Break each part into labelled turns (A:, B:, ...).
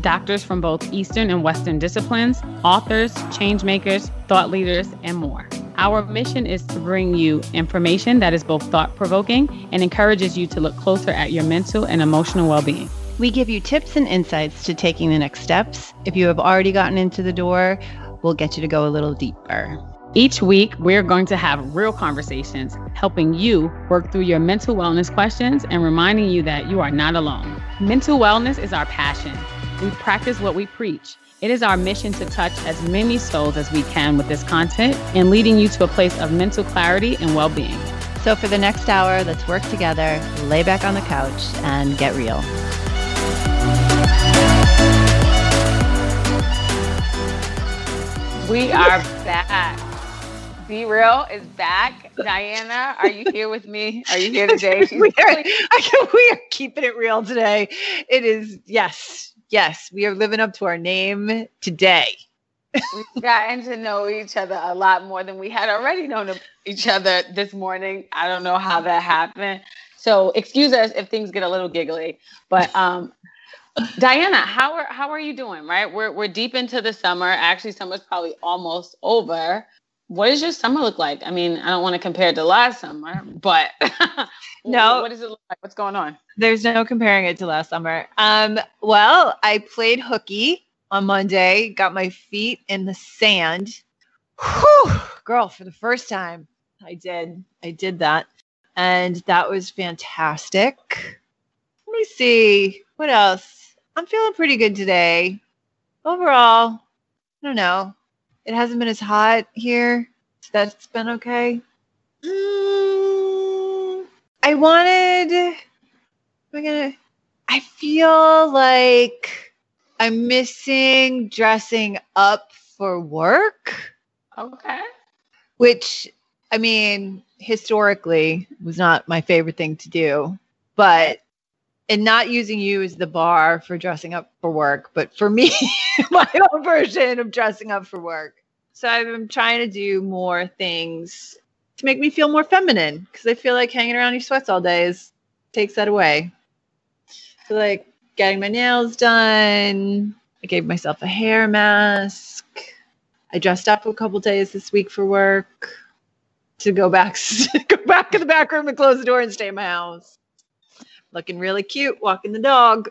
A: doctors from both Eastern and Western disciplines, authors, change makers, thought leaders, and more. Our mission is to bring you information that is both thought provoking and encourages you to look closer at your mental and emotional well being.
B: We give you tips and insights to taking the next steps. If you have already gotten into the door, we'll get you to go a little deeper.
A: Each week, we're going to have real conversations, helping you work through your mental wellness questions and reminding you that you are not alone. Mental wellness is our passion. We practice what we preach. It is our mission to touch as many souls as we can with this content and leading you to a place of mental clarity and well being.
B: So, for the next hour, let's work together, lay back on the couch, and get real.
A: We are back. Be Real is back. Diana, are you here with me? Are you here today?
B: we, are, we are keeping it real today. It is, yes, yes, we are living up to our name today.
A: We've gotten to know each other a lot more than we had already known each other this morning. I don't know how that happened. So excuse us if things get a little giggly. But um, Diana, how are how are you doing? Right, we're we're deep into the summer. Actually, summer's probably almost over. What does your summer look like? I mean, I don't want to compare it to last summer, but no. What does it look like? What's going on?
B: There's no comparing it to last summer. Um, well, I played hooky on Monday, got my feet in the sand. Whew, girl, for the first time, I did. I did that. And that was fantastic. Let me see. What else? I'm feeling pretty good today. Overall, I don't know. It hasn't been as hot here. So that's been okay. Mm, I wanted. I'm I gonna? I feel like I'm missing dressing up for work.
A: Okay.
B: Which, I mean, historically was not my favorite thing to do, but and not using you as the bar for dressing up for work, but for me, my own version of dressing up for work. So I'm trying to do more things to make me feel more feminine because I feel like hanging around your sweats all day is takes that away. So like getting my nails done. I gave myself a hair mask. I dressed up a couple days this week for work to go back go back in the back room and close the door and stay in my house looking really cute, walking the dog.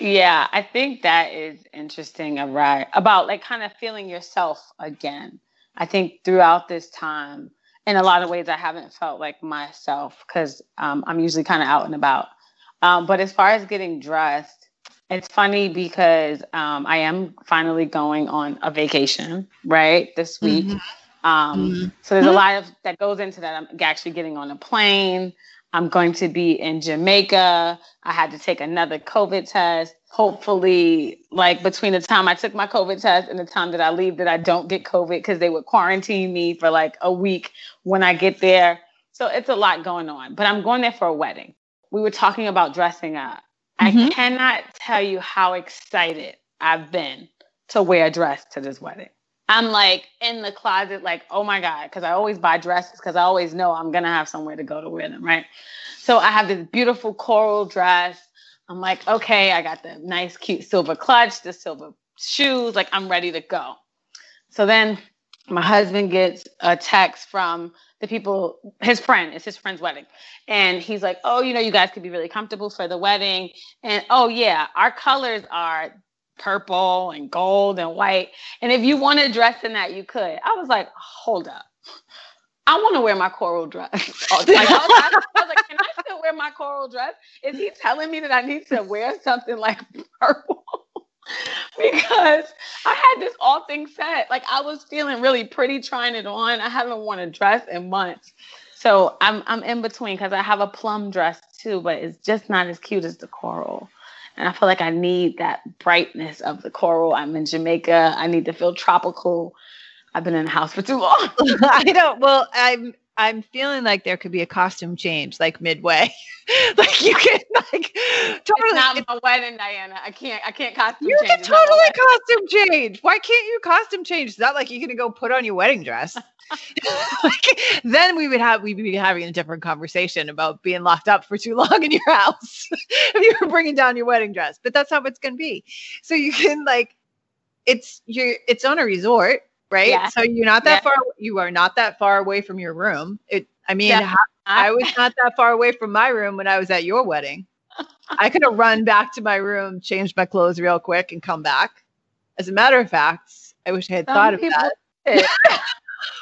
A: yeah, I think that is interesting about, about like kind of feeling yourself again. I think throughout this time, in a lot of ways, I haven't felt like myself because um, I'm usually kind of out and about. Um, but as far as getting dressed, it's funny because um, I am finally going on a vacation, right, this week. Mm-hmm. Um, mm-hmm. So there's a lot of that goes into that. I'm actually getting on a plane. I'm going to be in Jamaica. I had to take another COVID test. Hopefully, like between the time I took my COVID test and the time that I leave, that I don't get COVID because they would quarantine me for like a week when I get there. So it's a lot going on. But I'm going there for a wedding. We were talking about dressing up. Mm-hmm. I cannot tell you how excited I've been to wear a dress to this wedding. I'm like in the closet, like, oh my God, because I always buy dresses because I always know I'm going to have somewhere to go to wear them, right? So I have this beautiful coral dress. I'm like, okay, I got the nice, cute silver clutch, the silver shoes. Like, I'm ready to go. So then my husband gets a text from the people, his friend, it's his friend's wedding. And he's like, oh, you know, you guys could be really comfortable for the wedding. And oh, yeah, our colors are purple and gold and white. And if you want to dress in that, you could. I was like, hold up. I want to wear my coral dress. Oh, like, I, was, I, was, like, can I still wear my coral dress? Is he telling me that I need to wear something like purple? because I had this all thing set. Like I was feeling really pretty trying it on. I haven't worn a dress in months. So I'm I'm in between because I have a plum dress too, but it's just not as cute as the coral. And I feel like I need that brightness of the coral. I'm in Jamaica. I need to feel tropical. I've been in the house for too long.
B: I don't. Well, I'm I'm feeling like there could be a costume change like midway. like you can like
A: totally it's not my wedding, Diana. I can't I can't costume
B: you
A: change.
B: You can totally costume change. Why can't you costume change? Is that like you're gonna go put on your wedding dress? like, then we would have we'd be having a different conversation about being locked up for too long in your house if you were bringing down your wedding dress. But that's how it's gonna be. So you can like it's you're it's on a resort right? Yeah. So you're not that yeah. far. You are not that far away from your room. It. I mean, yeah. I was not that far away from my room when I was at your wedding. I could have run back to my room, changed my clothes real quick, and come back. As a matter of fact, I wish I had Some thought of that.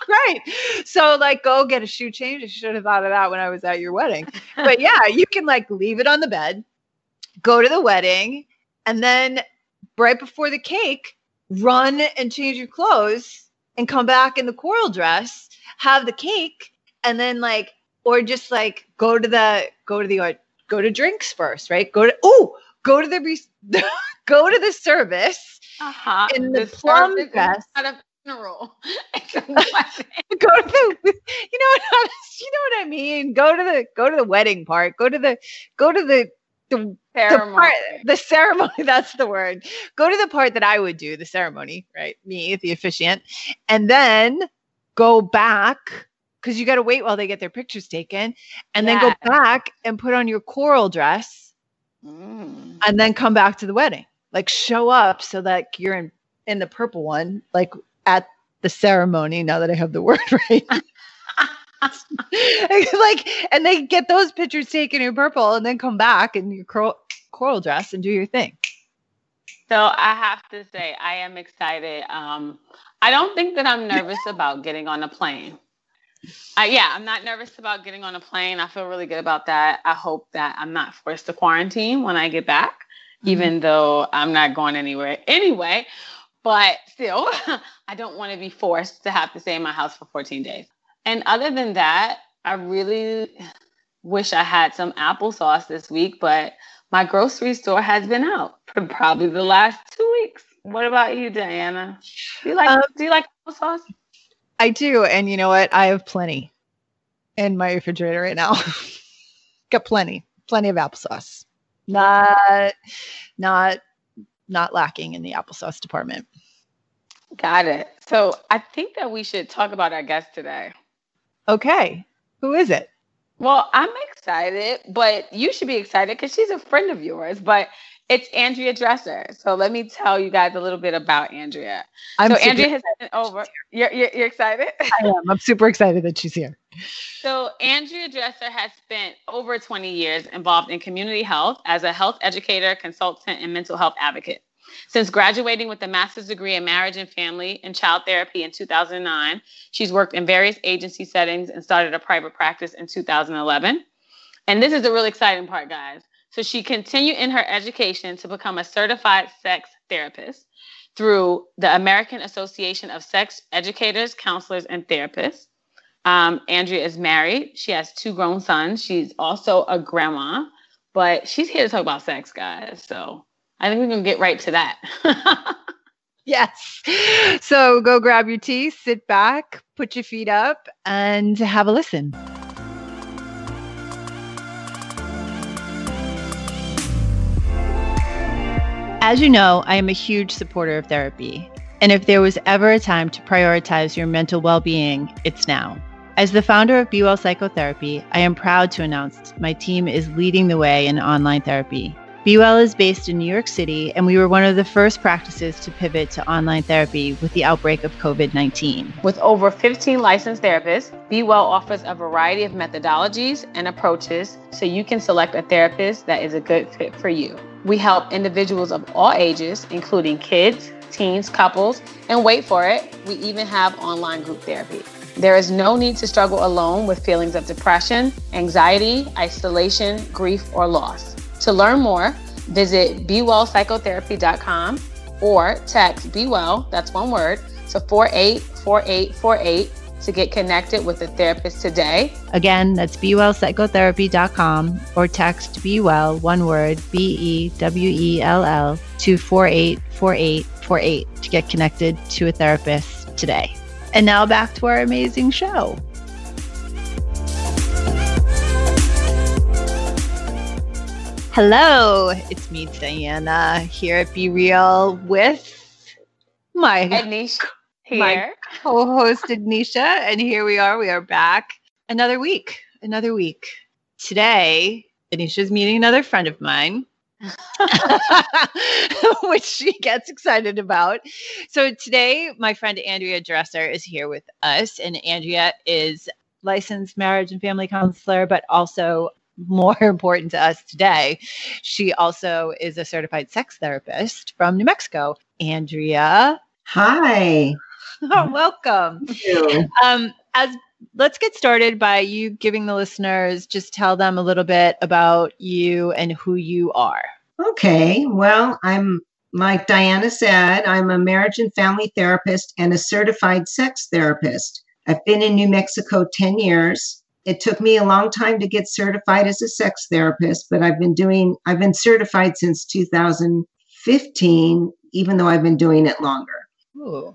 B: right. So like go get a shoe change. I should have thought of that when I was at your wedding. But yeah, you can like leave it on the bed, go to the wedding, and then right before the cake, run and change your clothes and come back in the coral dress, have the cake, and then like, or just like go to the go to the uh, go to drinks first, right? Go to oh, go to the re- go to the service uh-huh. in the, the plum dress.
A: funeral.
B: go to the you know what you know what I mean. Go to the go to the wedding part. Go to the go to the the ceremony. The, part, the ceremony, that's the word. Go to the part that I would do, the ceremony, right? Me, the officiant. And then go back because you got to wait while they get their pictures taken and yeah. then go back and put on your coral dress mm. and then come back to the wedding. Like show up so that you're in in the purple one, like at the ceremony. Now that I have the word right. Like, and they get those pictures taken in purple and then come back in your coral, coral dress and do your thing.
A: So I have to say, I am excited. Um, I don't think that I'm nervous about getting on a plane. Uh, yeah, I'm not nervous about getting on a plane. I feel really good about that. I hope that I'm not forced to quarantine when I get back, mm-hmm. even though I'm not going anywhere anyway. But still, I don't want to be forced to have to stay in my house for 14 days. And other than that, I really wish I had some applesauce this week, but my grocery store has been out for probably the last two weeks. What about you, Diana? Do you like um, do you like applesauce?
B: I do, and you know what? I have plenty in my refrigerator right now. Got plenty, plenty of applesauce. Not, not, not lacking in the applesauce department.
A: Got it. So I think that we should talk about our guest today.
B: Okay. Who is it?
A: Well, I'm excited, but you should be excited because she's a friend of yours. But it's Andrea Dresser. So let me tell you guys a little bit about Andrea. I'm so Andrea has been over. You're, you're, you're excited?
B: I am. I'm super excited that she's here.
A: So Andrea Dresser has spent over 20 years involved in community health as a health educator, consultant, and mental health advocate. Since graduating with a master's degree in marriage and family and child therapy in 2009, she's worked in various agency settings and started a private practice in 2011. And this is the really exciting part, guys. So she continued in her education to become a certified sex therapist through the American Association of Sex Educators, Counselors, and Therapists. Um, Andrea is married. She has two grown sons. She's also a grandma, but she's here to talk about sex, guys. So I think we can get right to that.
B: yes. So go grab your tea, sit back, put your feet up, and have a listen. As you know, I am a huge supporter of therapy. And if there was ever a time to prioritize your mental well being, it's now. As the founder of Be Well Psychotherapy, I am proud to announce my team is leading the way in online therapy. Be Well is based in New York City, and we were one of the first practices to pivot to online therapy with the outbreak of COVID 19.
A: With over 15 licensed therapists, Be Well offers a variety of methodologies and approaches so you can select a therapist that is a good fit for you. We help individuals of all ages, including kids, teens, couples, and wait for it, we even have online group therapy. There is no need to struggle alone with feelings of depression, anxiety, isolation, grief, or loss. To learn more, visit bewellpsychotherapy.com or text bewell, that's one word, to 484848 to get connected with a therapist today.
B: Again, that's bewellpsychotherapy.com or text be well, one word, B E W E L L, to 484848 to get connected to a therapist today. And now back to our amazing show. Hello, it's me, Diana, here at Be Real with my
A: here.
B: My co-host Ednisha, and here we are. We are back another week. Another week. Today, Anisha's meeting another friend of mine. which she gets excited about. So today, my friend Andrea Dresser is here with us, and Andrea is licensed marriage and family counselor, but also more important to us today, she also is a certified sex therapist from New Mexico. Andrea.
C: Hi.
B: Oh, welcome. Um, as let's get started by you giving the listeners just tell them a little bit about you and who you are.
C: Okay. Well, I'm like Diana said, I'm a marriage and family therapist and a certified sex therapist. I've been in New Mexico 10 years. It took me a long time to get certified as a sex therapist, but I've been doing, I've been certified since 2015, even though I've been doing it longer.
B: Ooh.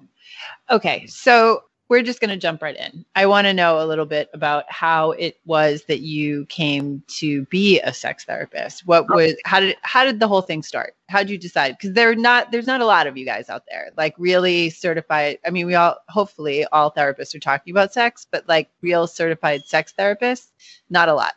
B: Okay. So we're just going to jump right in. I want to know a little bit about how it was that you came to be a sex therapist. What oh. was how did how did the whole thing start? How did you decide? Because there not there's not a lot of you guys out there like really certified. I mean, we all hopefully all therapists are talking about sex, but like real certified sex therapists, not a lot.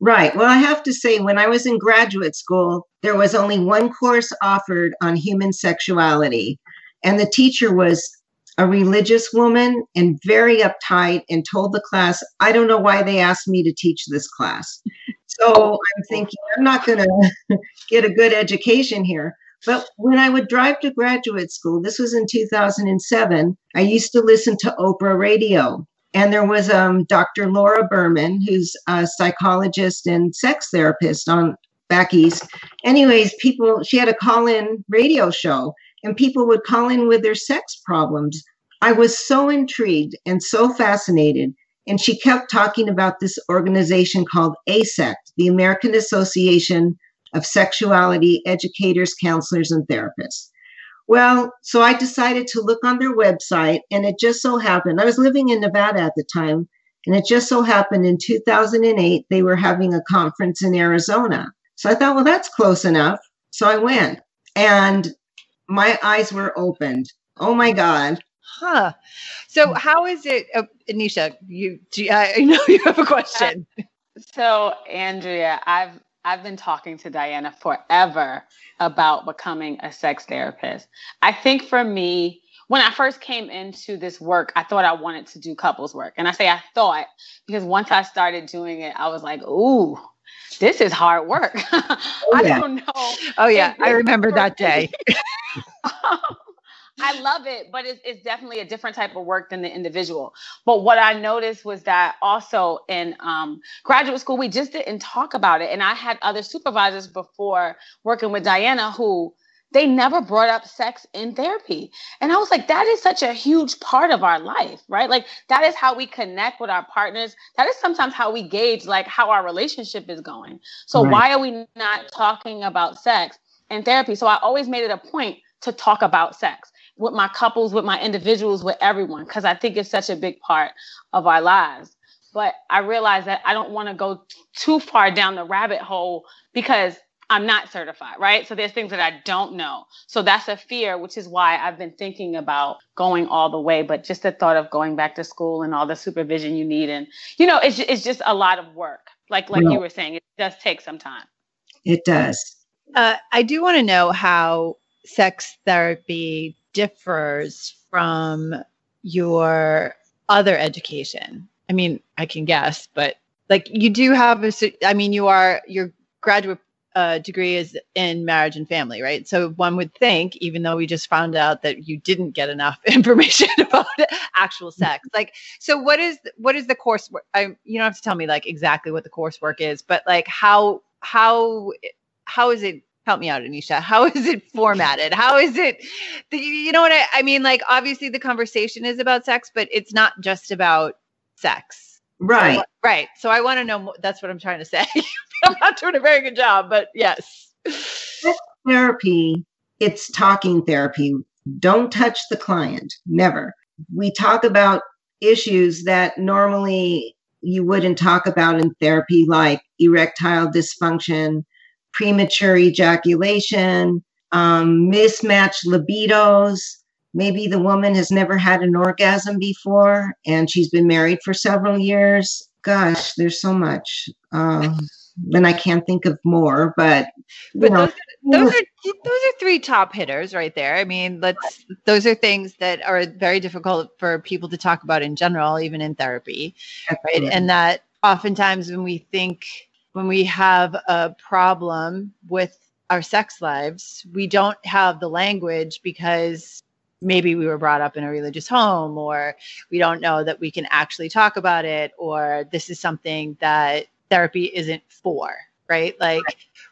C: Right. Well, I have to say, when I was in graduate school, there was only one course offered on human sexuality, and the teacher was a religious woman and very uptight and told the class, I don't know why they asked me to teach this class. So I'm thinking, I'm not going to get a good education here. But when I would drive to graduate school, this was in 2007, I used to listen to Oprah radio. And there was um, Dr. Laura Berman, who's a psychologist and sex therapist on back east. Anyways, people, she had a call in radio show and people would call in with their sex problems. I was so intrigued and so fascinated. And she kept talking about this organization called AASECT, the American Association of Sexuality Educators, Counselors, and Therapists. Well, so I decided to look on their website, and it just so happened, I was living in Nevada at the time, and it just so happened in 2008, they were having a conference in Arizona. So I thought, well, that's close enough. So I went. And my eyes were opened. Oh my God.
B: Huh. So how is it, uh, Anisha? You, I know you have a question.
A: So Andrea, I've I've been talking to Diana forever about becoming a sex therapist. I think for me, when I first came into this work, I thought I wanted to do couples work. And I say I thought because once I started doing it, I was like, ooh, this is hard work. Oh, yeah. I don't know.
B: Oh yeah, I remember that day.
A: I love it, but it's, it's definitely a different type of work than the individual. But what I noticed was that also in um, graduate school, we just didn't talk about it. And I had other supervisors before working with Diana who they never brought up sex in therapy. And I was like, that is such a huge part of our life, right? Like that is how we connect with our partners. That is sometimes how we gauge like how our relationship is going. So right. why are we not talking about sex in therapy? So I always made it a point to talk about sex with my couples, with my individuals, with everyone, because I think it's such a big part of our lives. But I realized that I don't want to go too far down the rabbit hole because I'm not certified, right? So there's things that I don't know. So that's a fear, which is why I've been thinking about going all the way. But just the thought of going back to school and all the supervision you need, and you know, it's it's just a lot of work. Like like you were saying, it does take some time.
C: It does.
B: Uh, I do want to know how sex therapy differs from your other education. I mean, I can guess, but like you do have a. I mean, you are your graduate uh, degree is in marriage and family, right? So one would think, even though we just found out that you didn't get enough information about actual sex, like, so what is what is the coursework? I you don't have to tell me like exactly what the coursework is, but like how how how is it help me out, Anisha. How is it formatted? How is it? You know what I, I mean? Like, obviously, the conversation is about sex, but it's not just about sex.
C: Right.
B: So, right. So I want to know. That's what I'm trying to say. I'm not doing a very good job, but yes.
C: Therapy. It's talking therapy. Don't touch the client. Never. We talk about issues that normally you wouldn't talk about in therapy, like erectile dysfunction, premature ejaculation, um, mismatched libidos. Maybe the woman has never had an orgasm before and she's been married for several years. Gosh, there's so much. Um, and I can't think of more, but,
B: but know, those, those are those are three top hitters right there. I mean, let's those are things that are very difficult for people to talk about in general, even in therapy, right? And that oftentimes when we think when we have a problem with our sex lives, we don't have the language because maybe we were brought up in a religious home or we don't know that we can actually talk about it or this is something that therapy isn't for, right? Like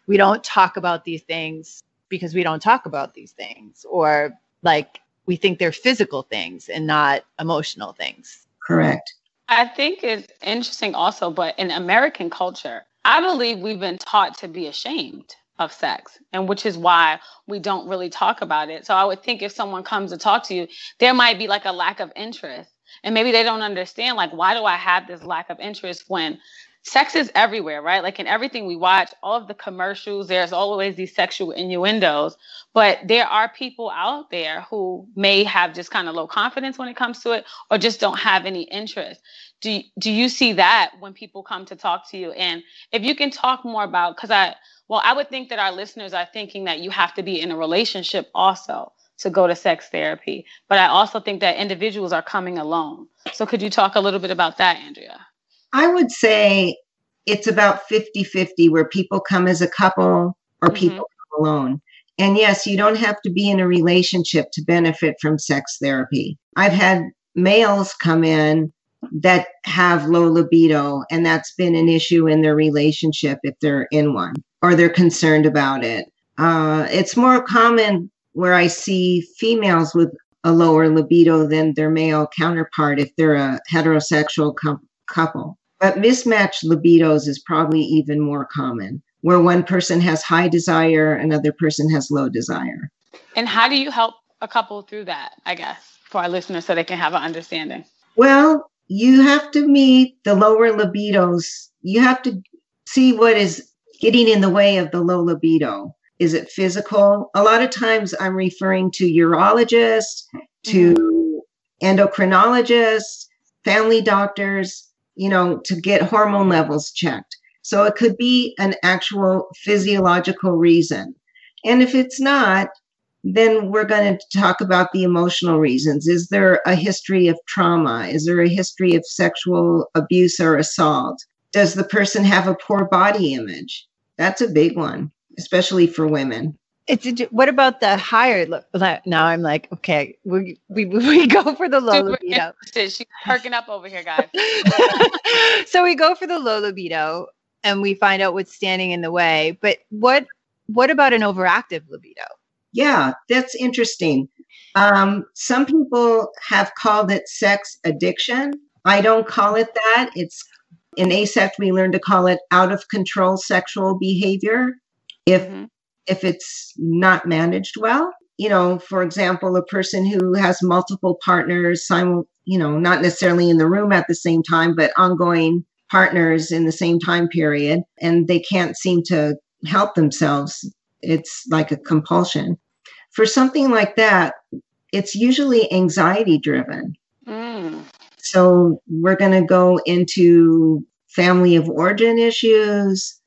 B: we don't talk about these things because we don't talk about these things or like we think they're physical things and not emotional things.
C: Correct.
A: I think it's interesting also, but in American culture, I believe we've been taught to be ashamed of sex, and which is why we don't really talk about it. So I would think if someone comes to talk to you, there might be like a lack of interest. And maybe they don't understand, like, why do I have this lack of interest when sex is everywhere, right? Like in everything we watch, all of the commercials, there's always these sexual innuendos. But there are people out there who may have just kind of low confidence when it comes to it or just don't have any interest do do you see that when people come to talk to you and if you can talk more about because i well i would think that our listeners are thinking that you have to be in a relationship also to go to sex therapy but i also think that individuals are coming alone so could you talk a little bit about that andrea
C: i would say it's about 50-50 where people come as a couple or mm-hmm. people come alone and yes you don't have to be in a relationship to benefit from sex therapy i've had males come in that have low libido and that's been an issue in their relationship if they're in one or they're concerned about it. Uh, it's more common where I see females with a lower libido than their male counterpart if they're a heterosexual com- couple. But mismatched libidos is probably even more common, where one person has high desire, another person has low desire.
A: And how do you help a couple through that, I guess, for our listeners so they can have an understanding?
C: Well, you have to meet the lower libidos. You have to see what is getting in the way of the low libido. Is it physical? A lot of times I'm referring to urologists, to mm-hmm. endocrinologists, family doctors, you know, to get hormone levels checked. So it could be an actual physiological reason. And if it's not, then we're going to talk about the emotional reasons. Is there a history of trauma? Is there a history of sexual abuse or assault? Does the person have a poor body image? That's a big one, especially for women.
B: It's a, what about the higher? Now I'm like, okay, we we, we go for the low libido.
A: She's perking up over here, guys.
B: so we go for the low libido, and we find out what's standing in the way. But what what about an overactive libido?
C: Yeah, that's interesting. Um, some people have called it sex addiction. I don't call it that. It's in AASECT, we learn to call it out of control sexual behavior if mm-hmm. If it's not managed well. You know, for example, a person who has multiple partners, simul- you know, not necessarily in the room at the same time, but ongoing partners in the same time period, and they can't seem to help themselves. It's like a compulsion for something like that, it's usually anxiety driven. Mm. So we're going to go into family of origin issues,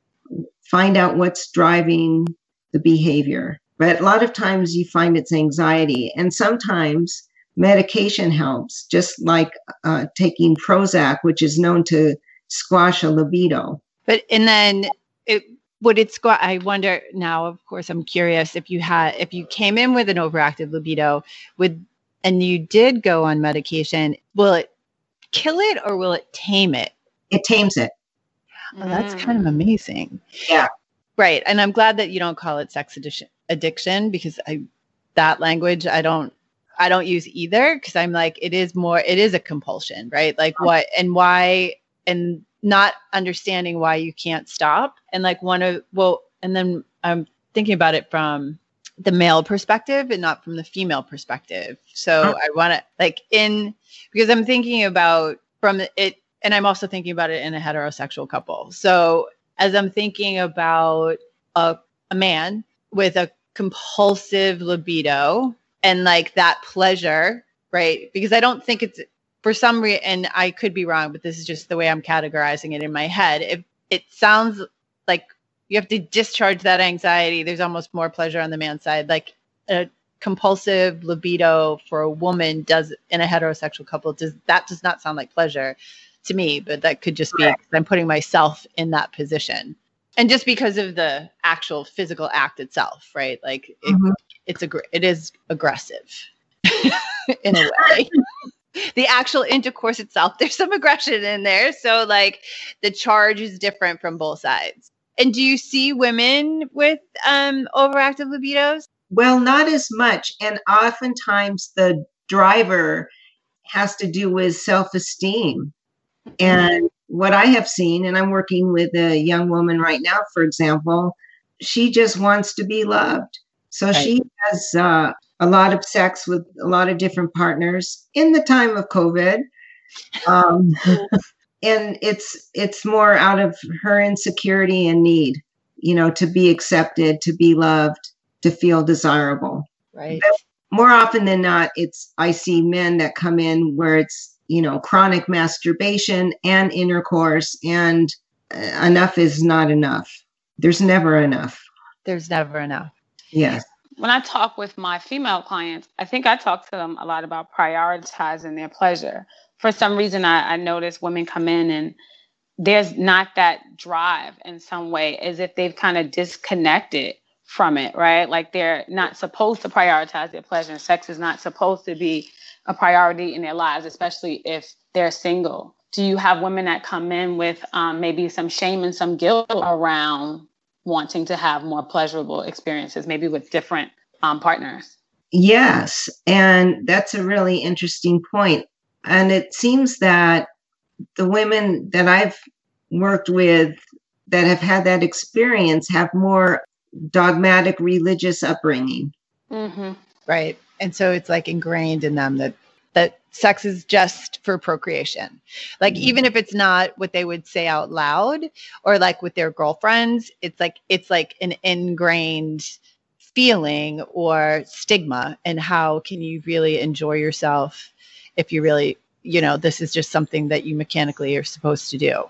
C: find out what's driving the behavior. But a lot of times you find it's anxiety, and sometimes medication helps, just like uh, taking Prozac, which is known to squash a libido.
B: But and then it would it squat i wonder now of course i'm curious if you had if you came in with an overactive libido would and you did go on medication will it kill it or will it tame it?
C: It tames it.
B: Oh, that's kind of amazing.
C: Yeah
B: right. And I'm glad that you don't call it sex addiction addiction because I that language I don't I don't use either because I'm like it is more it is a compulsion, right? Like what and why and not understanding why you can't stop and like one of well and then I'm thinking about it from the male perspective and not from the female perspective. So oh. I want to like in because I'm thinking about from it and I'm also thinking about it in a heterosexual couple. So as I'm thinking about a, a man with a compulsive libido and like that pleasure, right? Because I don't think it's for some reason, and I could be wrong, but this is just the way I'm categorizing it in my head. If it sounds like you have to discharge that anxiety, there's almost more pleasure on the man's side. Like a compulsive libido for a woman does in a heterosexual couple does that does not sound like pleasure to me, but that could just be I'm putting myself in that position. And just because of the actual physical act itself, right? Like it, mm-hmm. it's a it is aggressive in a way. the actual intercourse itself, there's some aggression in there. So like the charge is different from both sides. And do you see women with um, overactive libidos?
C: Well, not as much. And oftentimes the driver has to do with self esteem. And what I have seen, and I'm working with a young woman right now, for example, she just wants to be loved. So right. she has uh, a lot of sex with a lot of different partners in the time of COVID. Um, and it's it's more out of her insecurity and need, you know, to be accepted, to be loved, to feel desirable.
B: Right.
C: But more often than not, it's I see men that come in where it's you know, chronic masturbation and intercourse, and uh, enough is not enough. There's never enough.
B: There's never enough.
C: Yes.
A: When I talk with my female clients, I think I talk to them a lot about prioritizing their pleasure. For some reason, I, I notice women come in and there's not that drive in some way, as if they've kind of disconnected from it, right? Like they're not supposed to prioritize their pleasure. And sex is not supposed to be a priority in their lives, especially if they're single? Do you have women that come in with um, maybe some shame and some guilt around wanting to have more pleasurable experiences, maybe with different um, partners?
C: Yes. And that's a really interesting point. And it seems that the women that I've worked with that have had that experience have more dogmatic religious upbringing.
B: Mm-hmm. Right and so it's like ingrained in them that that sex is just for procreation. Like mm-hmm. even if it's not what they would say out loud or like with their girlfriends it's like it's like an ingrained feeling or stigma and how can you really enjoy yourself if you really you know this is just something that you mechanically are supposed to do.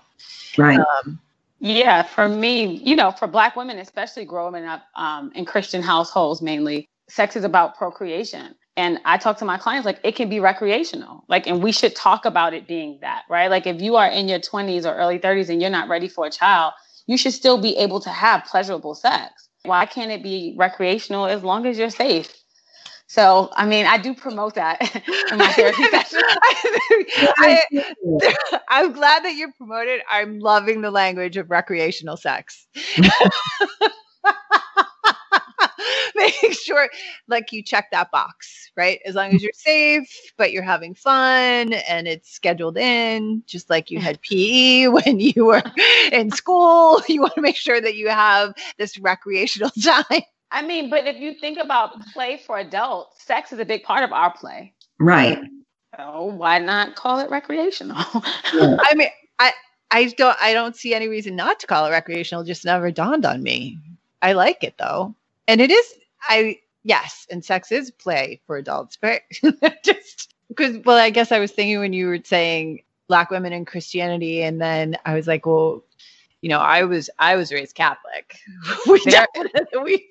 C: Right. Um,
A: yeah for me you know for black women especially growing up um, in christian households mainly sex is about procreation. And I talk to my clients like it can be recreational. Like, and we should talk about it being that, right? Like, if you are in your 20s or early 30s and you're not ready for a child, you should still be able to have pleasurable sex. Why can't it be recreational as long as you're safe? So, I mean, I do promote that in my therapy session.
B: I, am glad that you promoted. I'm loving the language of recreational sex. Make sure like you check that box, right? As long as you're safe, but you're having fun and it's scheduled in, just like you had PE when you were in school. You want to make sure that you have this recreational time.
A: I mean, but if you think about play for adults, sex is a big part of our play.
C: Right.
A: So why not call it recreational?
B: I mean, I I don't I don't see any reason not to call it recreational. Just never dawned on me. I like it though and it is i yes and sex is play for adults but just because well i guess i was thinking when you were saying black women in christianity and then i was like well you know i was i was raised catholic we there, we,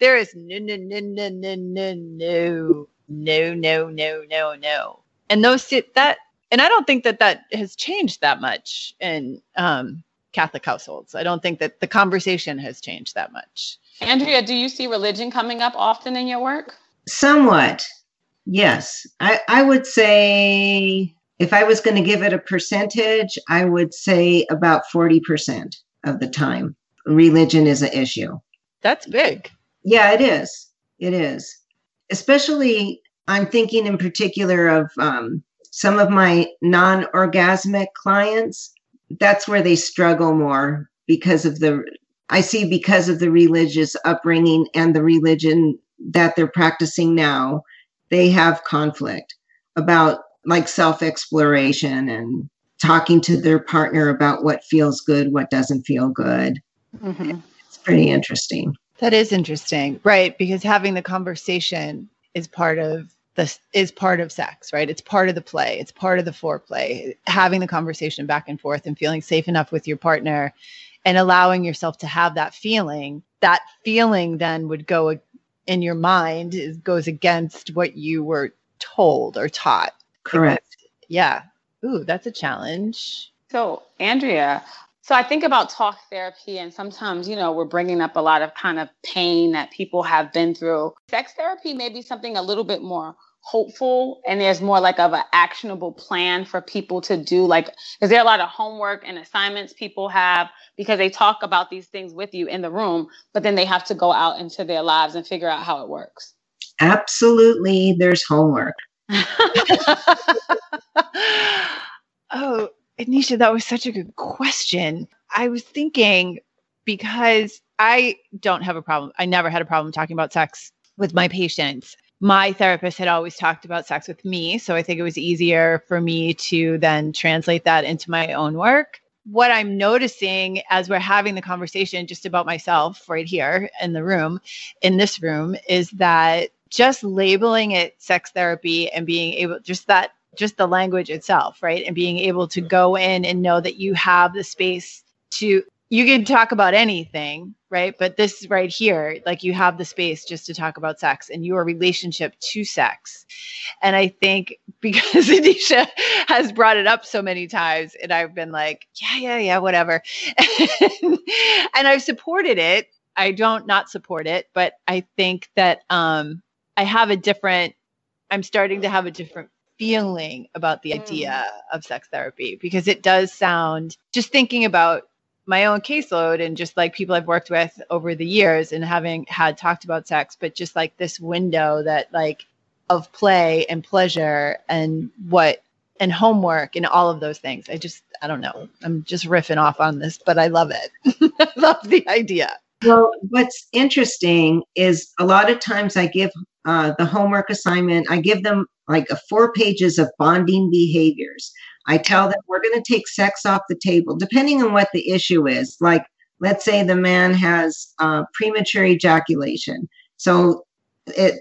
B: there is no no no no no no no no no no no no and those that and i don't think that that has changed that much in um catholic households i don't think that the conversation has changed that much
A: Andrea, do you see religion coming up often in your work?
C: Somewhat. Yes. I, I would say if I was going to give it a percentage, I would say about 40% of the time. religion is an issue.
B: That's big.
C: Yeah, it is. It is. Especially, I'm thinking in particular of um, some of my non orgasmic clients. That's where they struggle more because of the, I see because of the religious upbringing and the religion that they're practicing now, they have conflict about like self exploration and talking to their partner about what feels good, what doesn't feel good. Mm-hmm. It's pretty interesting.
B: That is interesting, right? Because having the conversation is part of this is part of sex, right? It's part of the play. It's part of the foreplay. Having the conversation back and forth and feeling safe enough with your partner and allowing yourself to have that feeling. That feeling then would go in your mind is, goes against what you were told or taught.
C: Correct.
B: Yeah. Ooh, that's a challenge.
A: So, Andrea, so I think about talk therapy, and sometimes, you know, we're bringing up a lot of kind of pain that people have been through. Sex therapy may be something a little bit more hopeful and there's more like of an actionable plan for people to do like is there a lot of homework and assignments people have because they talk about these things with you in the room but then they have to go out into their lives and figure out how it works.
C: Absolutely there's homework.
B: Oh anisha that was such a good question. I was thinking because i don't have a problem i never had a problem talking about sex with my patients my therapist had always talked about sex with me. So I think it was easier for me to then translate that into my own work. What I'm noticing as we're having the conversation just about myself right here in the room, in this room, is that just labeling it sex therapy and being able, just that, just the language itself, right? And being able to go in and know that you have the space to you can talk about anything, right? But this right here, like you have the space just to talk about sex and your relationship to sex. And I think because Anisha has brought it up so many times, and I've been like, yeah, yeah, yeah, whatever. and, and I've supported it. I don't not support it, but I think that um, I have a different, I'm starting to have a different feeling about the idea mm. of sex therapy because it does sound just thinking about my own caseload and just like people I've worked with over the years and having had talked about sex, but just like this window that like of play and pleasure and what and homework and all of those things. I just I don't know. I'm just riffing off on this, but I love it. I love the idea.
C: Well, what's interesting is a lot of times I give uh, the homework assignment. I give them like a four pages of bonding behaviors. I tell them we're going to take sex off the table, depending on what the issue is. Like, let's say the man has uh, premature ejaculation. So, it,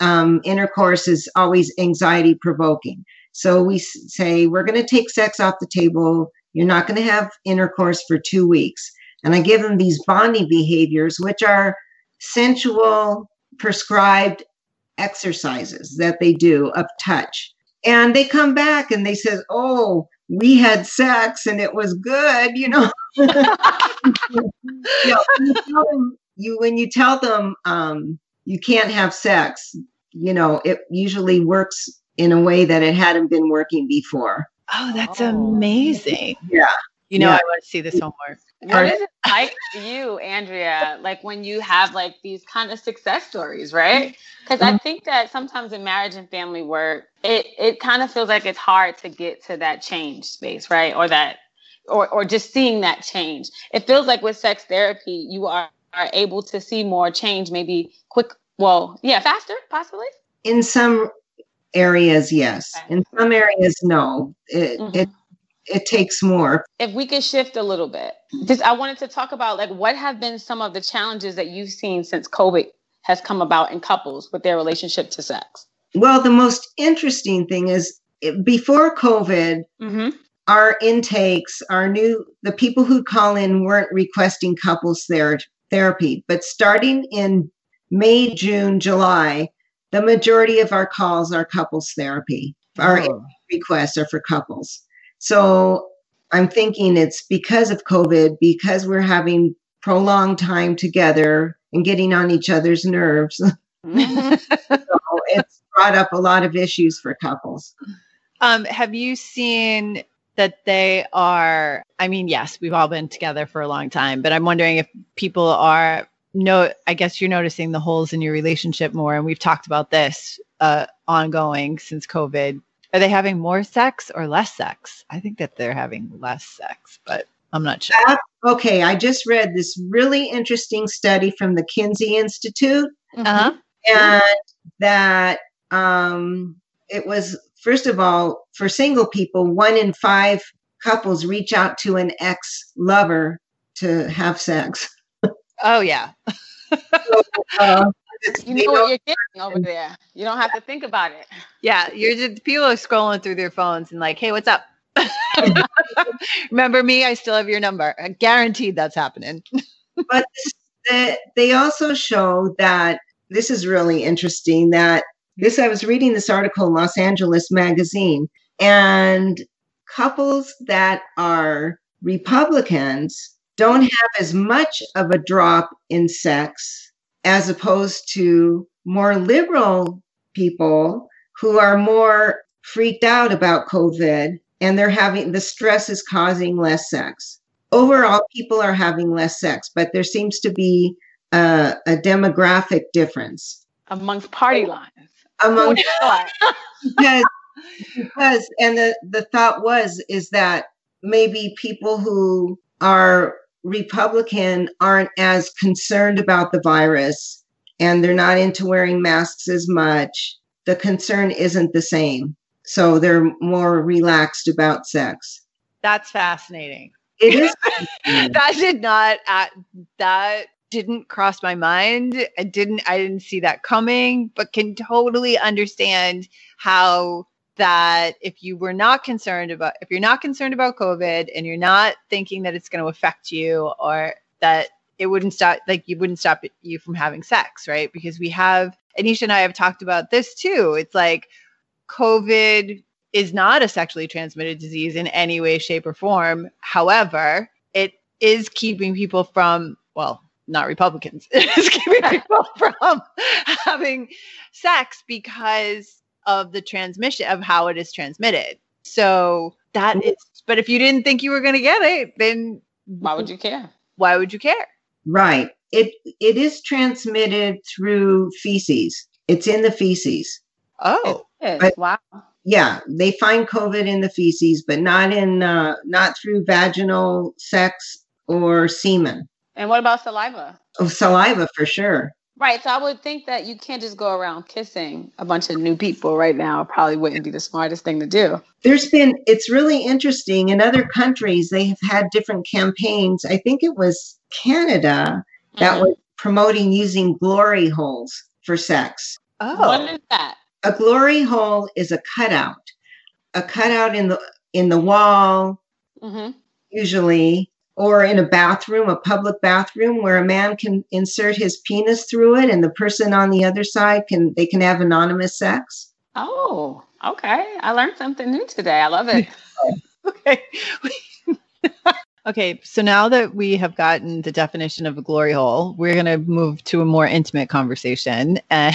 C: um, intercourse is always anxiety provoking. So, we say we're going to take sex off the table. You're not going to have intercourse for two weeks. And I give them these bonding behaviors, which are sensual, prescribed exercises that they do of touch and they come back and they says oh we had sex and it was good you know, you, know you, them, you, when you tell them um, you can't have sex you know it usually works in a way that it hadn't been working before.
B: Oh that's oh. amazing.
C: Yeah
B: you know yeah. i want to see this homework
A: what is it like for you, Andrea? Like when you have like these kind of success stories, right? Because I mm-hmm. think that sometimes in marriage and family work, it it kind of feels like it's hard to get to that change space, right? Or that, or or just seeing that change. It feels like with sex therapy, you are are able to see more change, maybe quick. Well, yeah, faster, possibly.
C: In some areas, yes. Okay. In some areas, no. It, mm-hmm. it it takes more.
A: If we could shift a little bit, just I wanted to talk about like what have been some of the challenges that you've seen since COVID has come about in couples with their relationship to sex.
C: Well, the most interesting thing is before COVID, mm-hmm. our intakes, our new the people who call in weren't requesting couples ther- therapy, but starting in May, June, July, the majority of our calls are couples therapy. Our oh. requests are for couples. So I'm thinking it's because of COVID, because we're having prolonged time together and getting on each other's nerves. Mm-hmm. so it's brought up a lot of issues for couples.
B: Um, have you seen that they are I mean, yes, we've all been together for a long time, but I'm wondering if people are no I guess you're noticing the holes in your relationship more and we've talked about this uh ongoing since COVID. Are they having more sex or less sex? I think that they're having less sex, but I'm not sure.
C: Uh, okay, I just read this really interesting study from the Kinsey Institute
B: Uh-huh.
C: and that um, it was first of all for single people one in five couples reach out to an ex lover to have sex
B: Oh yeah.
C: uh,
A: You
C: they
A: know what you're getting over there. You don't have to think about it.
B: Yeah, you're just people are scrolling through their phones and like, hey, what's up? Remember me? I still have your number. I guaranteed that's happening.
C: but this, the, they also show that this is really interesting that this i was reading this article in los angeles magazine and couples that are republicans don't have as much of a drop in sex as opposed to more liberal people who are more freaked out about covid and they're having the stress is causing less sex. Overall people are having less sex but there seems to be a, a demographic difference.
A: Amongst party lines.
C: Among because, because and the, the thought was is that maybe people who are republican aren't as concerned about the virus and they're not into wearing masks as much the concern isn't the same so they're more relaxed about sex
B: That's fascinating.
C: it is
B: that did not uh, that didn't cross my mind. I didn't I didn't see that coming, but can totally understand how that if you were not concerned about if you're not concerned about COVID and you're not thinking that it's going to affect you or that it wouldn't stop like you wouldn't stop you from having sex, right? Because we have Ednisha and I have talked about this too. It's like COVID is not a sexually transmitted disease in any way, shape, or form. However, it is keeping people from, well, not Republicans, it's keeping people from having sex because of the transmission of how it is transmitted. So that is, but if you didn't think you were going to get it, then
A: Why would you care?
B: why would you care?
C: Right. It it is transmitted through feces. It's in the feces.
B: Oh,
C: But-
A: wow.
C: Yeah, they find COVID in the feces, but not in uh, not through vaginal sex or semen.
A: And what about saliva?
C: Oh, saliva for sure.
A: Right. So I would think that you can't just go around kissing a bunch of new people right now. Probably wouldn't be the smartest thing to do.
C: There's been it's really interesting in other countries. They have had different campaigns. I think it was Canada that
A: Mhm.
C: was promoting using glory holes for sex.
B: Oh, what
A: is that?
C: a glory hole is a cutout a cutout in the in the wall
A: hmm
C: usually or in a bathroom a public bathroom where a man can insert his penis through it and the person on the other side can they can have anonymous sex
A: Oh, okay. I learned something new today. I love it.
B: okay. okay, so now that we have gotten the definition of a glory hole, we're going to move to a more intimate conversation and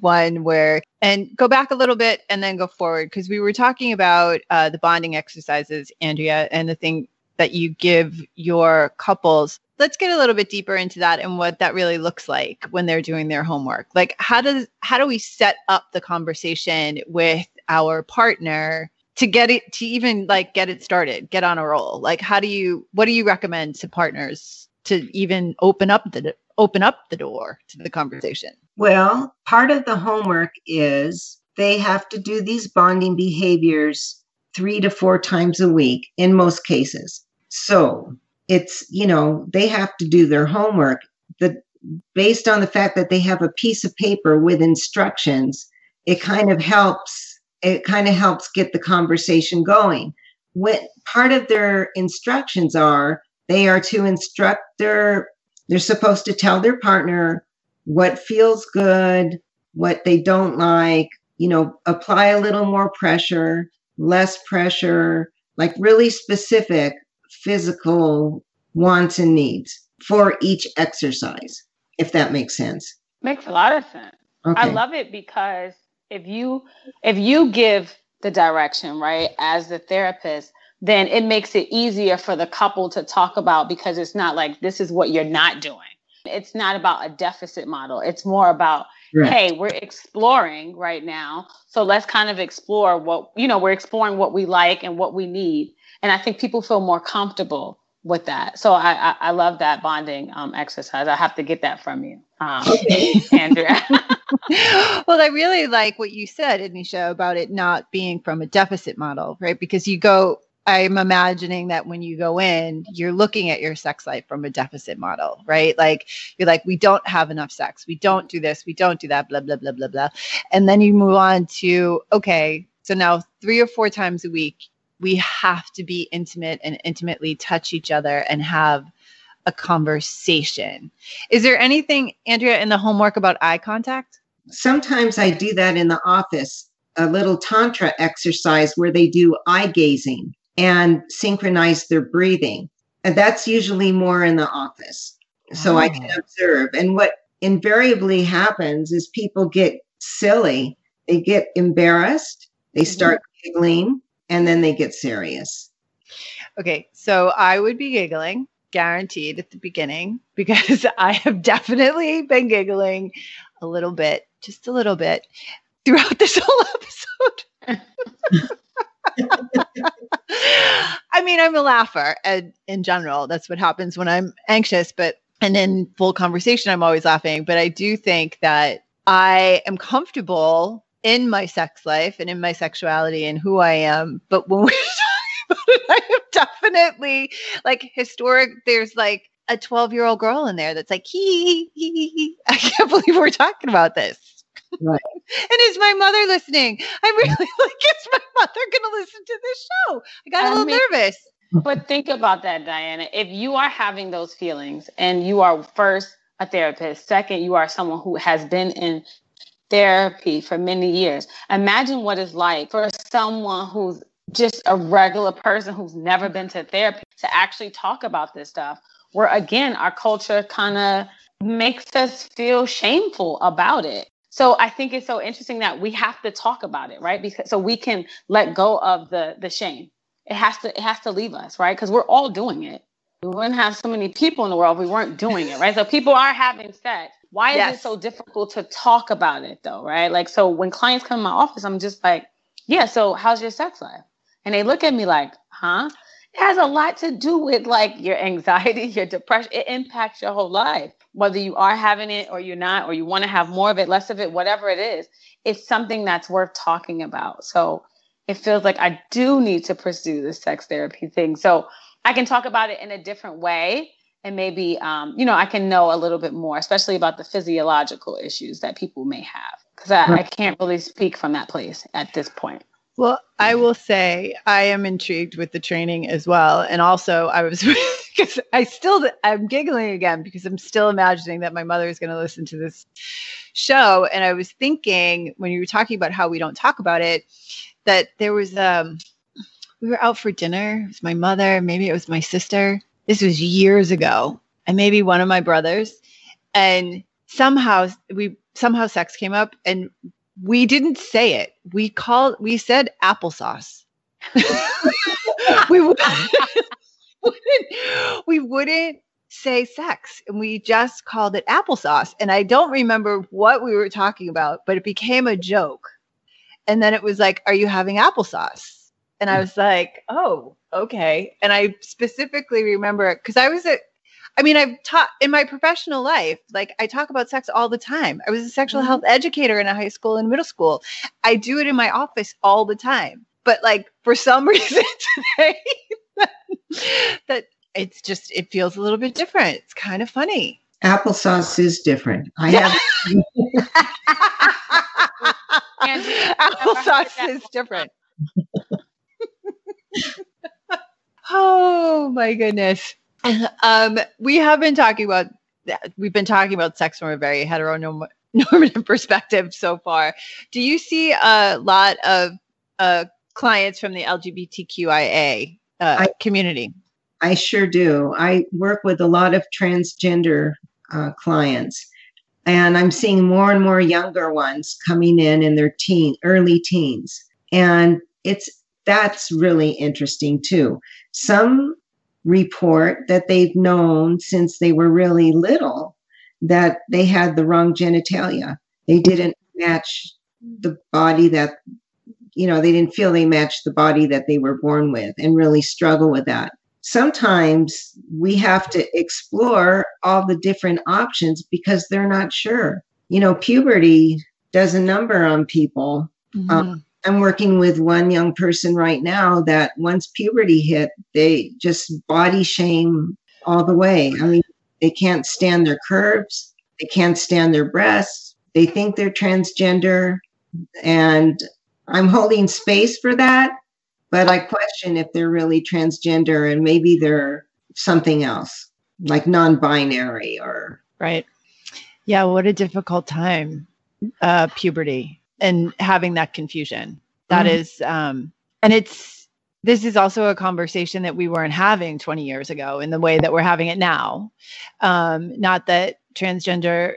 B: one where, and go back a little bit and then go forward because we were talking about uh, the bonding exercises, Andrea, and the thing that you give your couples. Let's get a little bit deeper into that and what that really looks like when they're doing their homework. Like how does how do we set up the conversation with our partner to get it to even like get it started get on a roll like how do you what do you recommend to partners to even open up the open up the door to the conversation
C: well part of the homework is they have to do these bonding behaviors three to four times a week in most cases so it's you know they have to do their homework. The based on the fact that they have a piece of paper with instructions it kind of helps it kind of helps get the conversation going. What part of their instructions are they are to instruct their they're supposed to tell their partner what feels good what they don't like you know apply a little more pressure less pressure like really specific physical wants and needs for each exercise if that makes sense
A: Makes a lot of sense.
C: okay
A: I love it because if you if you give the direction, right, as the therapist, then it makes it easier for the couple to talk about because it's not like this is what you're not doing. It's not about a deficit model. It's more about, right. hey, we're exploring right now. So let's kind of explore what, you know, we're exploring what we like and what we need. And I think people feel more comfortable with that. So I, I, I love that bonding um, exercise. I have to get that from you, um, Andrea.
B: well, I really like what you said, Ednisha, about it not being from a deficit model, right? Because you go, I'm imagining that when you go in, you're looking at your sex life from a deficit model, right? Like you're like, we don't have enough sex. We don't do this. We don't do that, blah, blah, blah, blah, blah. And then you move on to, okay, so now three or four times a week, we have to be intimate and intimately touch each other and have a conversation. Is there anything, Andrea, in the homework about eye contact?
C: Sometimes I do that in the office, a little Tantra exercise where they do eye gazing and synchronize their breathing. And that's usually more in the office. So oh. I can oh. observe. And what invariably happens is people get silly, they get embarrassed, they mm-hmm. start mm-hmm. giggling, and then they get serious.
B: Okay, so I would be giggling, guaranteed at the beginning, because I have definitely been giggling a little bit, just a little bit, throughout this whole episode. I mean, I'm a laugher and in general. That's what happens when I'm anxious, but and in full conversation, I'm always laughing. But I do think that I am comfortable in my sex life and in my sexuality and who I am. But when we're talking about it, I am definitely like historic. There's like a 12 year old girl in there that's like, hee, hee, hee, hee. I can't believe we're talking about this. Right. and is my mother listening? I'm really like, is my mother going to listen to this show? I got a little mean, nervous.
A: But think about that, Diana. If you are having those feelings and you are first a therapist, second, you are someone who has been in therapy for many years. Imagine what it's like for someone who's just a regular person who's never been to therapy to actually talk about this stuff. Where again, our culture kind of makes us feel shameful about it. So I think it's so interesting that we have to talk about it, right? Because so we can let go of the the shame. It has to it has to leave us, right? Because we're all doing it. We wouldn't have so many people in the world we weren't doing it, right? So people are having sex why is yes. it so difficult to talk about it though, right? Like, so when clients come in my office, I'm just like, yeah, so how's your sex life? And they look at me like, huh? It has a lot to do with like your anxiety, your depression. It impacts your whole life, whether you are having it or you're not, or you want to have more of it, less of it, whatever it is. It's something that's worth talking about. So it feels like I do need to pursue the sex therapy thing. So I can talk about it in a different way and maybe um, you know i can know a little bit more especially about the physiological issues that people may have because I, I, can't really speak from that place at this point.
B: Well i will say i am intrigued with the training as well. And also i was because i still i'm giggling again because i'm still imagining that my mother is going to listen to this show. And i was thinking when you were talking about how we don't talk about it that there was um we were out for dinner it was my mother maybe it was my sister this was years ago, and maybe one of my brothers, and somehow we somehow sex came up, and we didn't say it. We called we said applesauce. we wouldn't, we wouldn't say sex and we just called it applesauce and i don't remember what we were talking about but it became a joke and then it was like are you having applesauce and i was like oh okay. And I specifically remember because I was a, I mean, I've taught in my professional life, like I talk about sex all the time. I was a sexual mm-hmm. health educator in a high school and middle school. I do it in my office all the time. But like for some reason today, that it's just, it feels a little bit different. It's kind of funny.
C: Applesauce is different. I have.
B: Applesauce is different. Oh my goodness. Um, we have been talking about we've been talking about sex from a very heteronormative perspective so far. Do you see a lot of uh, clients from the LGBTQIA uh, I, community?
C: I sure do. I work with a lot of transgender uh, clients, and I'm seeing more and more younger ones coming in in their teen, early teens, and it's that's really interesting too. Some report that they've known since they were really little that they had the wrong genitalia. They didn't match the body that, you know, they didn't feel they matched the body that they were born with and really struggle with that. Sometimes we have to explore all the different options because they're not sure. You know, puberty does a number on people. Mm-hmm. Um, I'm working with one young person right now that once puberty hit, they just body shame all the way. I mean, they can't stand their curves, they can't stand their breasts, they think they're transgender. And I'm holding space for that, but I question if they're really transgender and maybe they're something else, like non binary or.
B: Right. Yeah, what a difficult time, uh, puberty and having that confusion. That mm-hmm. is, um, and it's this is also a conversation that we weren't having 20 years ago in the way that we're having it now. Um, not that transgender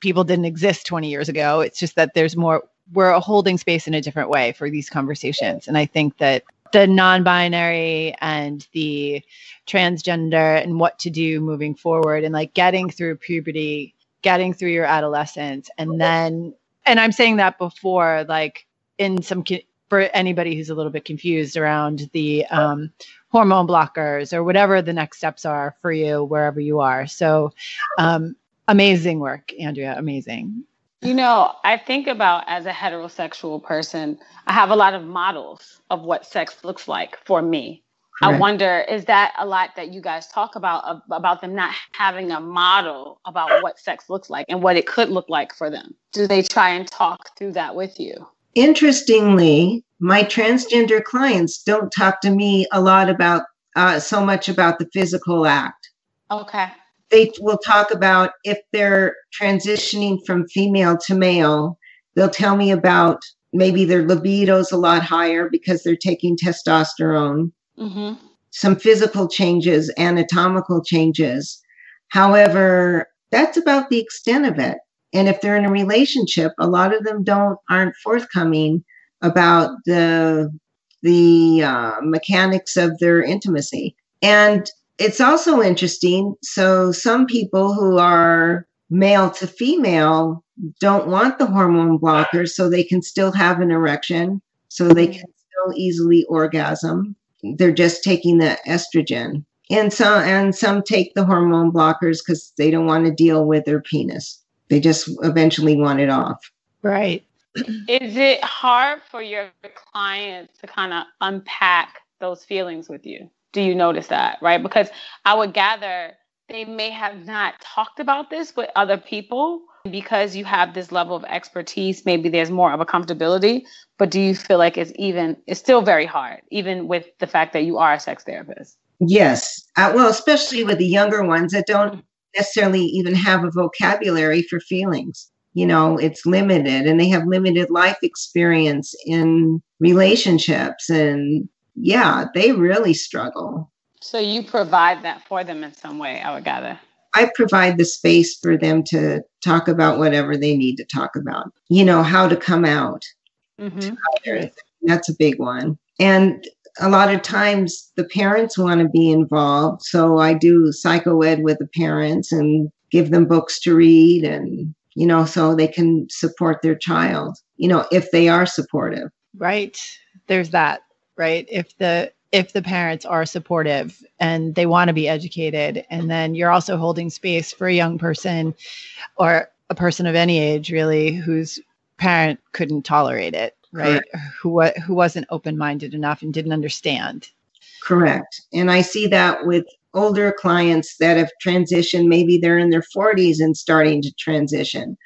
B: people didn't exist 20 years ago. It's just that there's more, we're holding space in a different way for these conversations. And I think that the non binary and the transgender and what to do moving forward and like getting through puberty, getting through your adolescence, and then and I'm saying that before, like in some for anybody who's a little bit confused around the um, hormone blockers or whatever the next steps are for you wherever you are. So, um, amazing work, Andrea. Amazing.
A: You know, I think about as a heterosexual person, I have a lot of models of what sex looks like for me. I wonder, is that a lot that you guys talk about about them not having a model about what sex looks like and what it could look like for them? Do they try and talk through that with you?
C: Interestingly, my transgender clients don't talk to me a lot about uh, so much about the physical act.
A: Okay.
C: They will talk about if they're transitioning from female to male. They'll tell me about maybe their libido's a lot higher because they're taking testosterone mm-hmm. some physical changes, anatomical changes. However, that's about the extent of it. And if they're in a relationship, a lot of them don't aren't forthcoming about the the uh, mechanics of their intimacy. And it's also interesting. So some people who are male to female don't want the hormone blockers, so they can still have an erection, so they can still easily orgasm they're just taking the estrogen. And some and some take the hormone blockers because they don't want to deal with their penis. They just eventually want it off.
B: Right.
A: Is it hard for your clients to kind of unpack those feelings with you? Do you notice that right? Because i would gather they may have not talked about this with other people because you have this level of expertise maybe there's more of a comfortability but do you feel like it's even it's still very hard even with the fact that you are a sex therapist?
C: Yes. Uh, well especially with the younger ones that don't necessarily even have a vocabulary for feelings. You know it's limited and they have limited life experience in relationships and yeah they really struggle.
A: So you provide that for them in some way i would gather
C: I provide the space for them to talk about whatever they need to talk about. You know, how to come out. Mm-hmm. That's a big one. And a lot of times the parents want to be involved. So I do psychoed with the parents and give them books to read and, you know, so they can support their child, you know, if they are supportive.
B: Right. There's that, right? If the if the parents are supportive and they want to be educated and then you're also holding space for a young person or a person of any age really whose parent couldn't tolerate it right Correct. who who wasn't open-minded enough and didn't understand
C: Correct. And I see that with older clients that have transitioned maybe they're in their 40s and starting to transition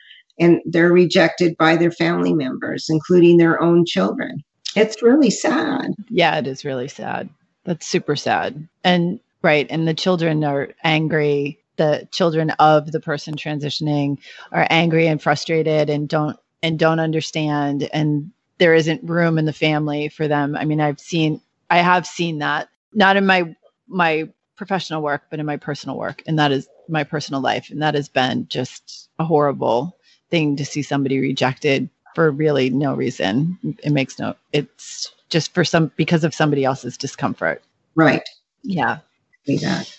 C: and they're rejected by their family members including their own children it's really sad.
B: Yeah, it is really sad. That's super sad. And right. And the children are angry. The children of the person transitioning are angry and frustrated and don't and don't understand. And there isn't room in the family for them. I mean, I've seen I have seen that, not in my my professional work, but in my personal work. And that is my personal life. And that has been just a horrible thing to see somebody rejected for really no reason. It makes no it's just for some because of somebody else's discomfort.
C: Right.
B: Yeah.
C: See that.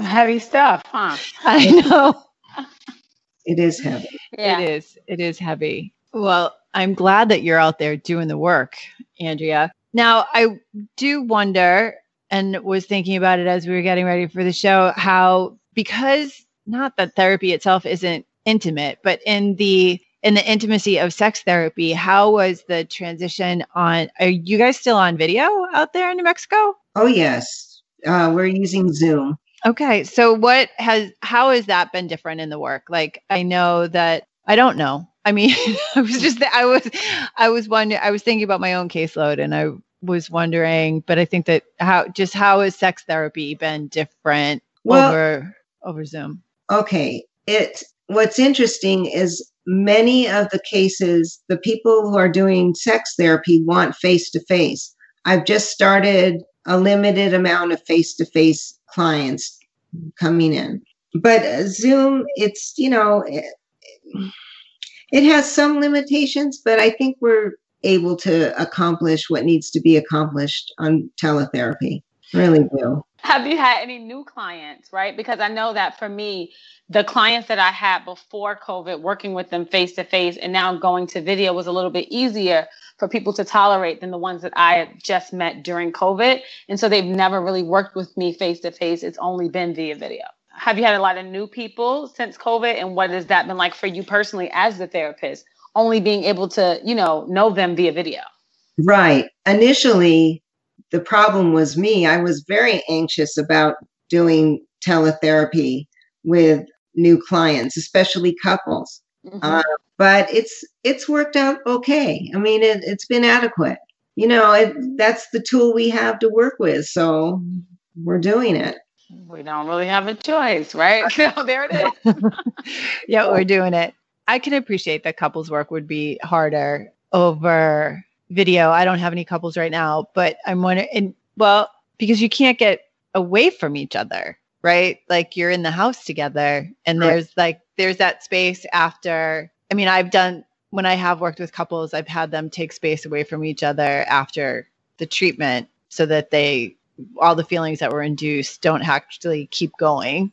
A: Heavy stuff, huh?
B: I know.
C: It is heavy.
A: Yeah.
B: It is. It is heavy. Well, I'm glad that you're out there doing the work, Andrea. Now, I do wonder and was thinking about it as we were getting ready for the show how because not that therapy itself isn't intimate, but in the in the intimacy of sex therapy, how was the transition on are you guys still on video out there in New Mexico?
C: Oh yes. Uh, we're using Zoom.
B: Okay. So what has how has that been different in the work? Like I know that I don't know. I mean, I was just I was I was wondering I was thinking about my own caseload and I was wondering, but I think that how just how has sex therapy been different
C: Well-
B: over over Zoom?
C: Okay. It what's interesting is many of the cases, the people who are doing sex therapy want face to face. I've just started a limited amount of face to face clients coming in. But uh, Zoom, it's, you know, it, it has some limitations, but I think we're able to accomplish what needs to be accomplished on teletherapy. Really do.
A: Have you had any new clients, right? Because I know that for me, the clients that I had before COVID, working with them face to face and now going to video was a little bit easier for people to tolerate than the ones that I just met during COVID. And so they've never really worked with me face to face. It's only been via video. Have you had a lot of new people since COVID? And what has that been like for you personally as the therapist? Only being able to, you know, know them via video.
C: Right. Initially, the problem was me. I was very anxious about doing teletherapy with new clients, especially couples.
A: Mhm.
C: Uh, but it's it's worked out okay. I mean, it, it's been adequate. You know, it, that's the tool we have to work with, so we're doing it.
A: we don't really have a choice, right? so there it is.
B: yeah, we're doing it. I can appreciate that couples work would be harder over video. I don't have any couples right now, but I'm wondering, and, well, because you can't get away from each other, right? Like you're in the house together, and
C: Right.
B: there's like there's that space after. I mean, I've done when I have worked with couples, I've had them take space away from each other after the treatment, so that they all the feelings that were induced don't actually keep going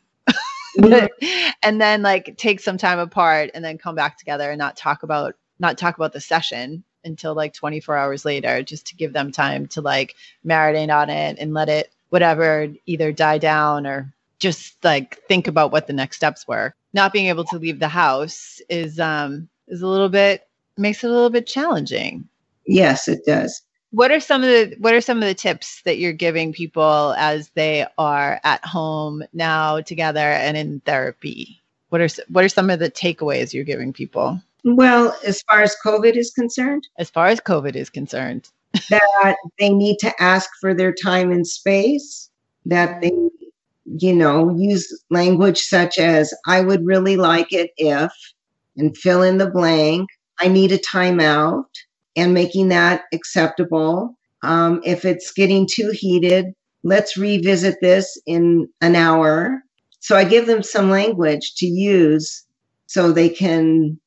B: mm-hmm. and then like take some time apart and then come back together and not talk about not talk about the session until like 24 hours later just to give them time to like marinate on it and let it whatever either die down or just like think about what the next steps were. Not being able to leave the house is um is a little bit makes it a little bit challenging.
C: Yes, it does.
B: what are some of the what are some of the tips that you're giving people as they are at home now together and in therapy? What are what are some of the takeaways you're giving people
C: Well, as far as COVID is concerned,
B: as far as covid is concerned
C: that they need to ask for their time and space, that they, you know, use language such as, I would really like it if, and fill in the blank, I need a timeout, and making that acceptable. Um, if it's getting too heated, let's revisit this in an hour. So I give them some language to use so they can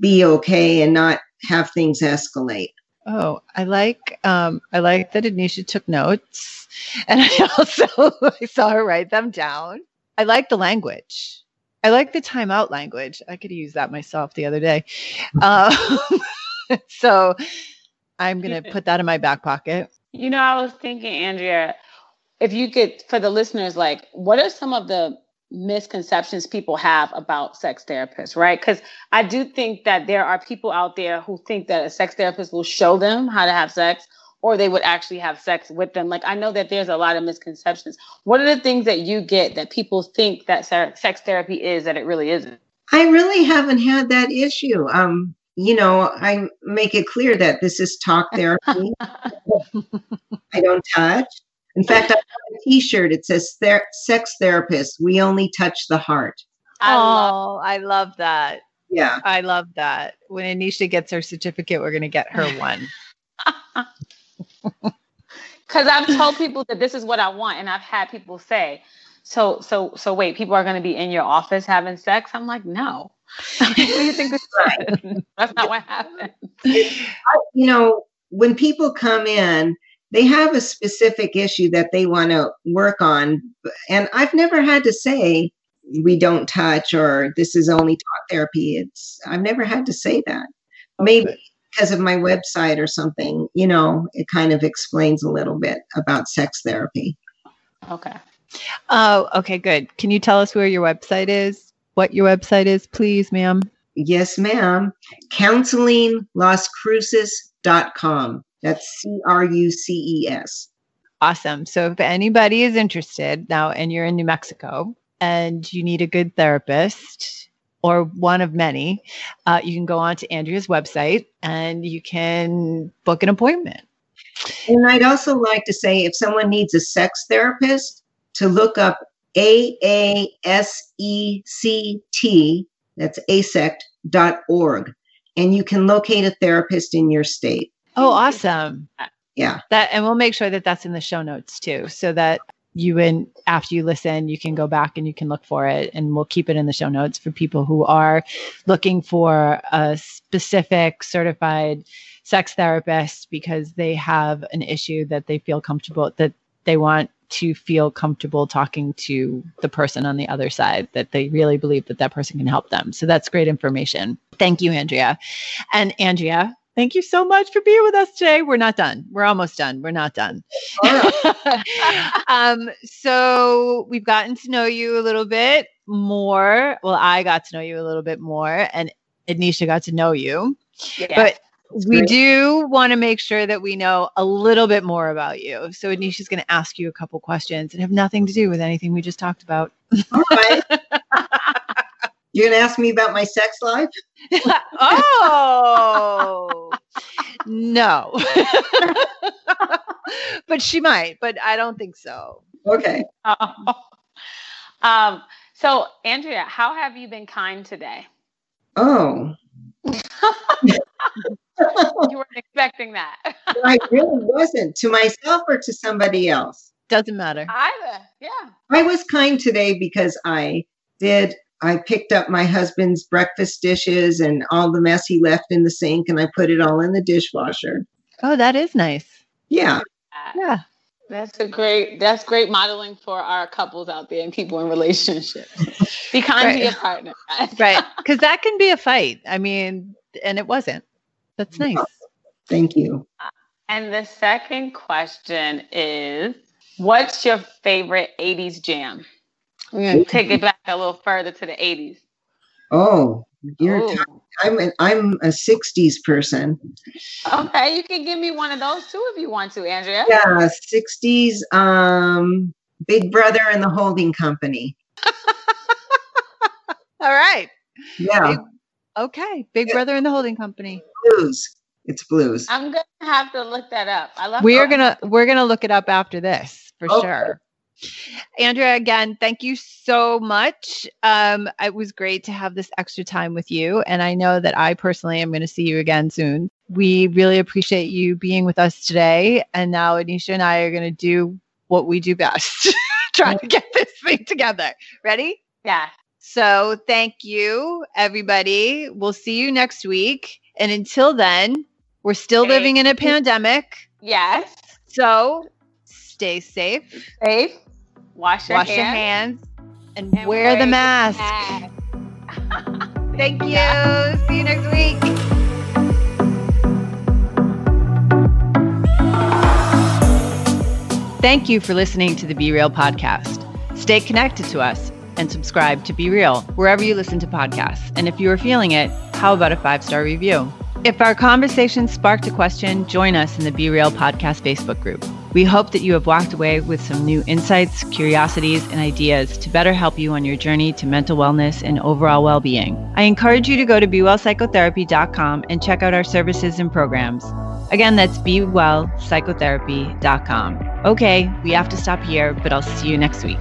C: be okay and not have things escalate.
B: oh i like um i like that ednisha took notes. And i also i saw her write them down. I like the language. I like the timeout language. I could use that myself the other day. Um, so i'm gonna put that in my back pocket.
A: You know, I was thinking, Andrea, if you could, for the listeners, like, what are some of the misconceptions people have about sex therapists, right? Because I do think that there are people out there who think that a sex therapist will show them how to have sex or they would actually have sex with them. Like, I know that there's a lot of misconceptions. What are the things that you get that people think that sex therapy is that it really isn't?
C: I really haven't had that issue. Um, you know, I make it clear that this is talk therapy. I don't touch. In fact, I have a T-shirt. It says ther- "Sex therapist. We only touch the heart."
A: I love
B: oh i love that
C: Yeah,
B: I love that. When Ednisha gets her certificate, we're going to get her one.
A: because I've told people that this is what I want, and I've had people say, "So, so, so, wait, people are going to be in your office having sex?" I'm like, "No, what do you think this is? That's not what happened."
C: you know, when people come in, they have a specific issue that they want to work on. And I've never had to say, we don't touch or this is only talk therapy. It's, I've never had to say that. Maybe because of my website or something, you know, it kind of explains a little bit about sex therapy.
A: Okay.
B: Oh, okay, good. Can you tell us where your website is? What your website is, please, ma'am?
C: Yes, ma'am. CounselingLasCruces.com. That's C R U C E S.
B: Awesome. So if anybody is interested now and you're in New Mexico and you need a good therapist or one of many, uh, you can go on to Andrea's website and you can book an appointment.
C: And I'd also like to say if someone needs a sex therapist, to look up A A S E C T, that's aasect.org, and you can locate a therapist in your state.
B: Oh, awesome.
C: Yeah.
B: That and we'll make sure that that's in the show notes too so that you and after you listen you can go back and you can look for it and we'll keep it in the show notes for people who are looking for a specific certified sex therapist because they have an issue that they feel comfortable that they want to feel comfortable talking to the person on the other side that they really believe that that person can help them so that's great information thank you andrea and andrea Thank you so much for being with us today. We're not done. We're almost done. We're not done. um, so we've gotten to know you a little bit more. Well, I got to know you a little bit more, and Ednisha got to know you.
A: Yeah.
B: But we
C: great.
B: do want to make sure that we know a little bit more about you. So Ednisha's going to ask you a couple questions that have nothing to do with anything we just talked about.
C: All right. You're going to ask me about my sex life?
B: oh no but she might but i don't think so
C: Okay. Oh.
A: um, so, Andrea, how have you been kind today?
C: Oh,
A: You weren't expecting that.
C: I really wasn't to myself or to somebody else.
B: doesn't matter
A: Either. Yeah.
C: I was kind today because I did. I picked up my husband's breakfast dishes and all the mess he left in the sink, and I put it all in the dishwasher.
B: oh that is nice
C: Yeah.
B: yeah
A: That's a great that's great modeling for our couples out there and people in relationships. Be kind
B: Right.
A: to your partner.
B: right because that can be a fight i mean and it wasn't that's nice
C: Thank you.
A: And the second question is what's your favorite 80s jam? We're gonna take it back a little further to the 80s.
C: Oh, you're t- I'm An, I'm a '60s person.
A: Okay, you can give me one of those too if you want to, Andrea.
C: Yeah, '60s. Um, Big Brother and the Holding Company.
B: all right
C: Yeah,
B: Big- okay big brother in the holding company
C: blues. It's blues.
A: I'm gonna have to look that up. I love
B: we are gonna we're gonna look it up after this for
C: Okay.
B: sure andrea again thank you so much. Um it was great to have this extra time with you and i know that i personally am going to see you again soon. We really appreciate you being with us today and now ednisha and i are going to do what we do best try to get this thing together. Ready?
A: Yeah.
B: so thank you everybody. We'll see you next week and until then we're still living in a pandemic.
A: Yes.
B: so stay safe,
A: Safe. Wash your
B: wash your
A: hands.
B: hands, and,
A: and
B: wear the
A: wear
B: mask.
A: mask.
B: Thank you. See you next week. Thank you for listening to the Be Real podcast. Stay connected to us and subscribe to Be Real wherever you listen to podcasts. And if you are feeling it, how about a five star review? If our conversation sparked a question, join us in the Be Real podcast Facebook group. We hope that you have walked away with some new insights, curiosities, and ideas to better help you on your journey to mental wellness and overall well being. I encourage you to go to BeWellPsychotherapy.com and check out our services and programs. Again, that's BeWellPsychotherapy.com. Okay, we have to stop here, but I'll see you next week.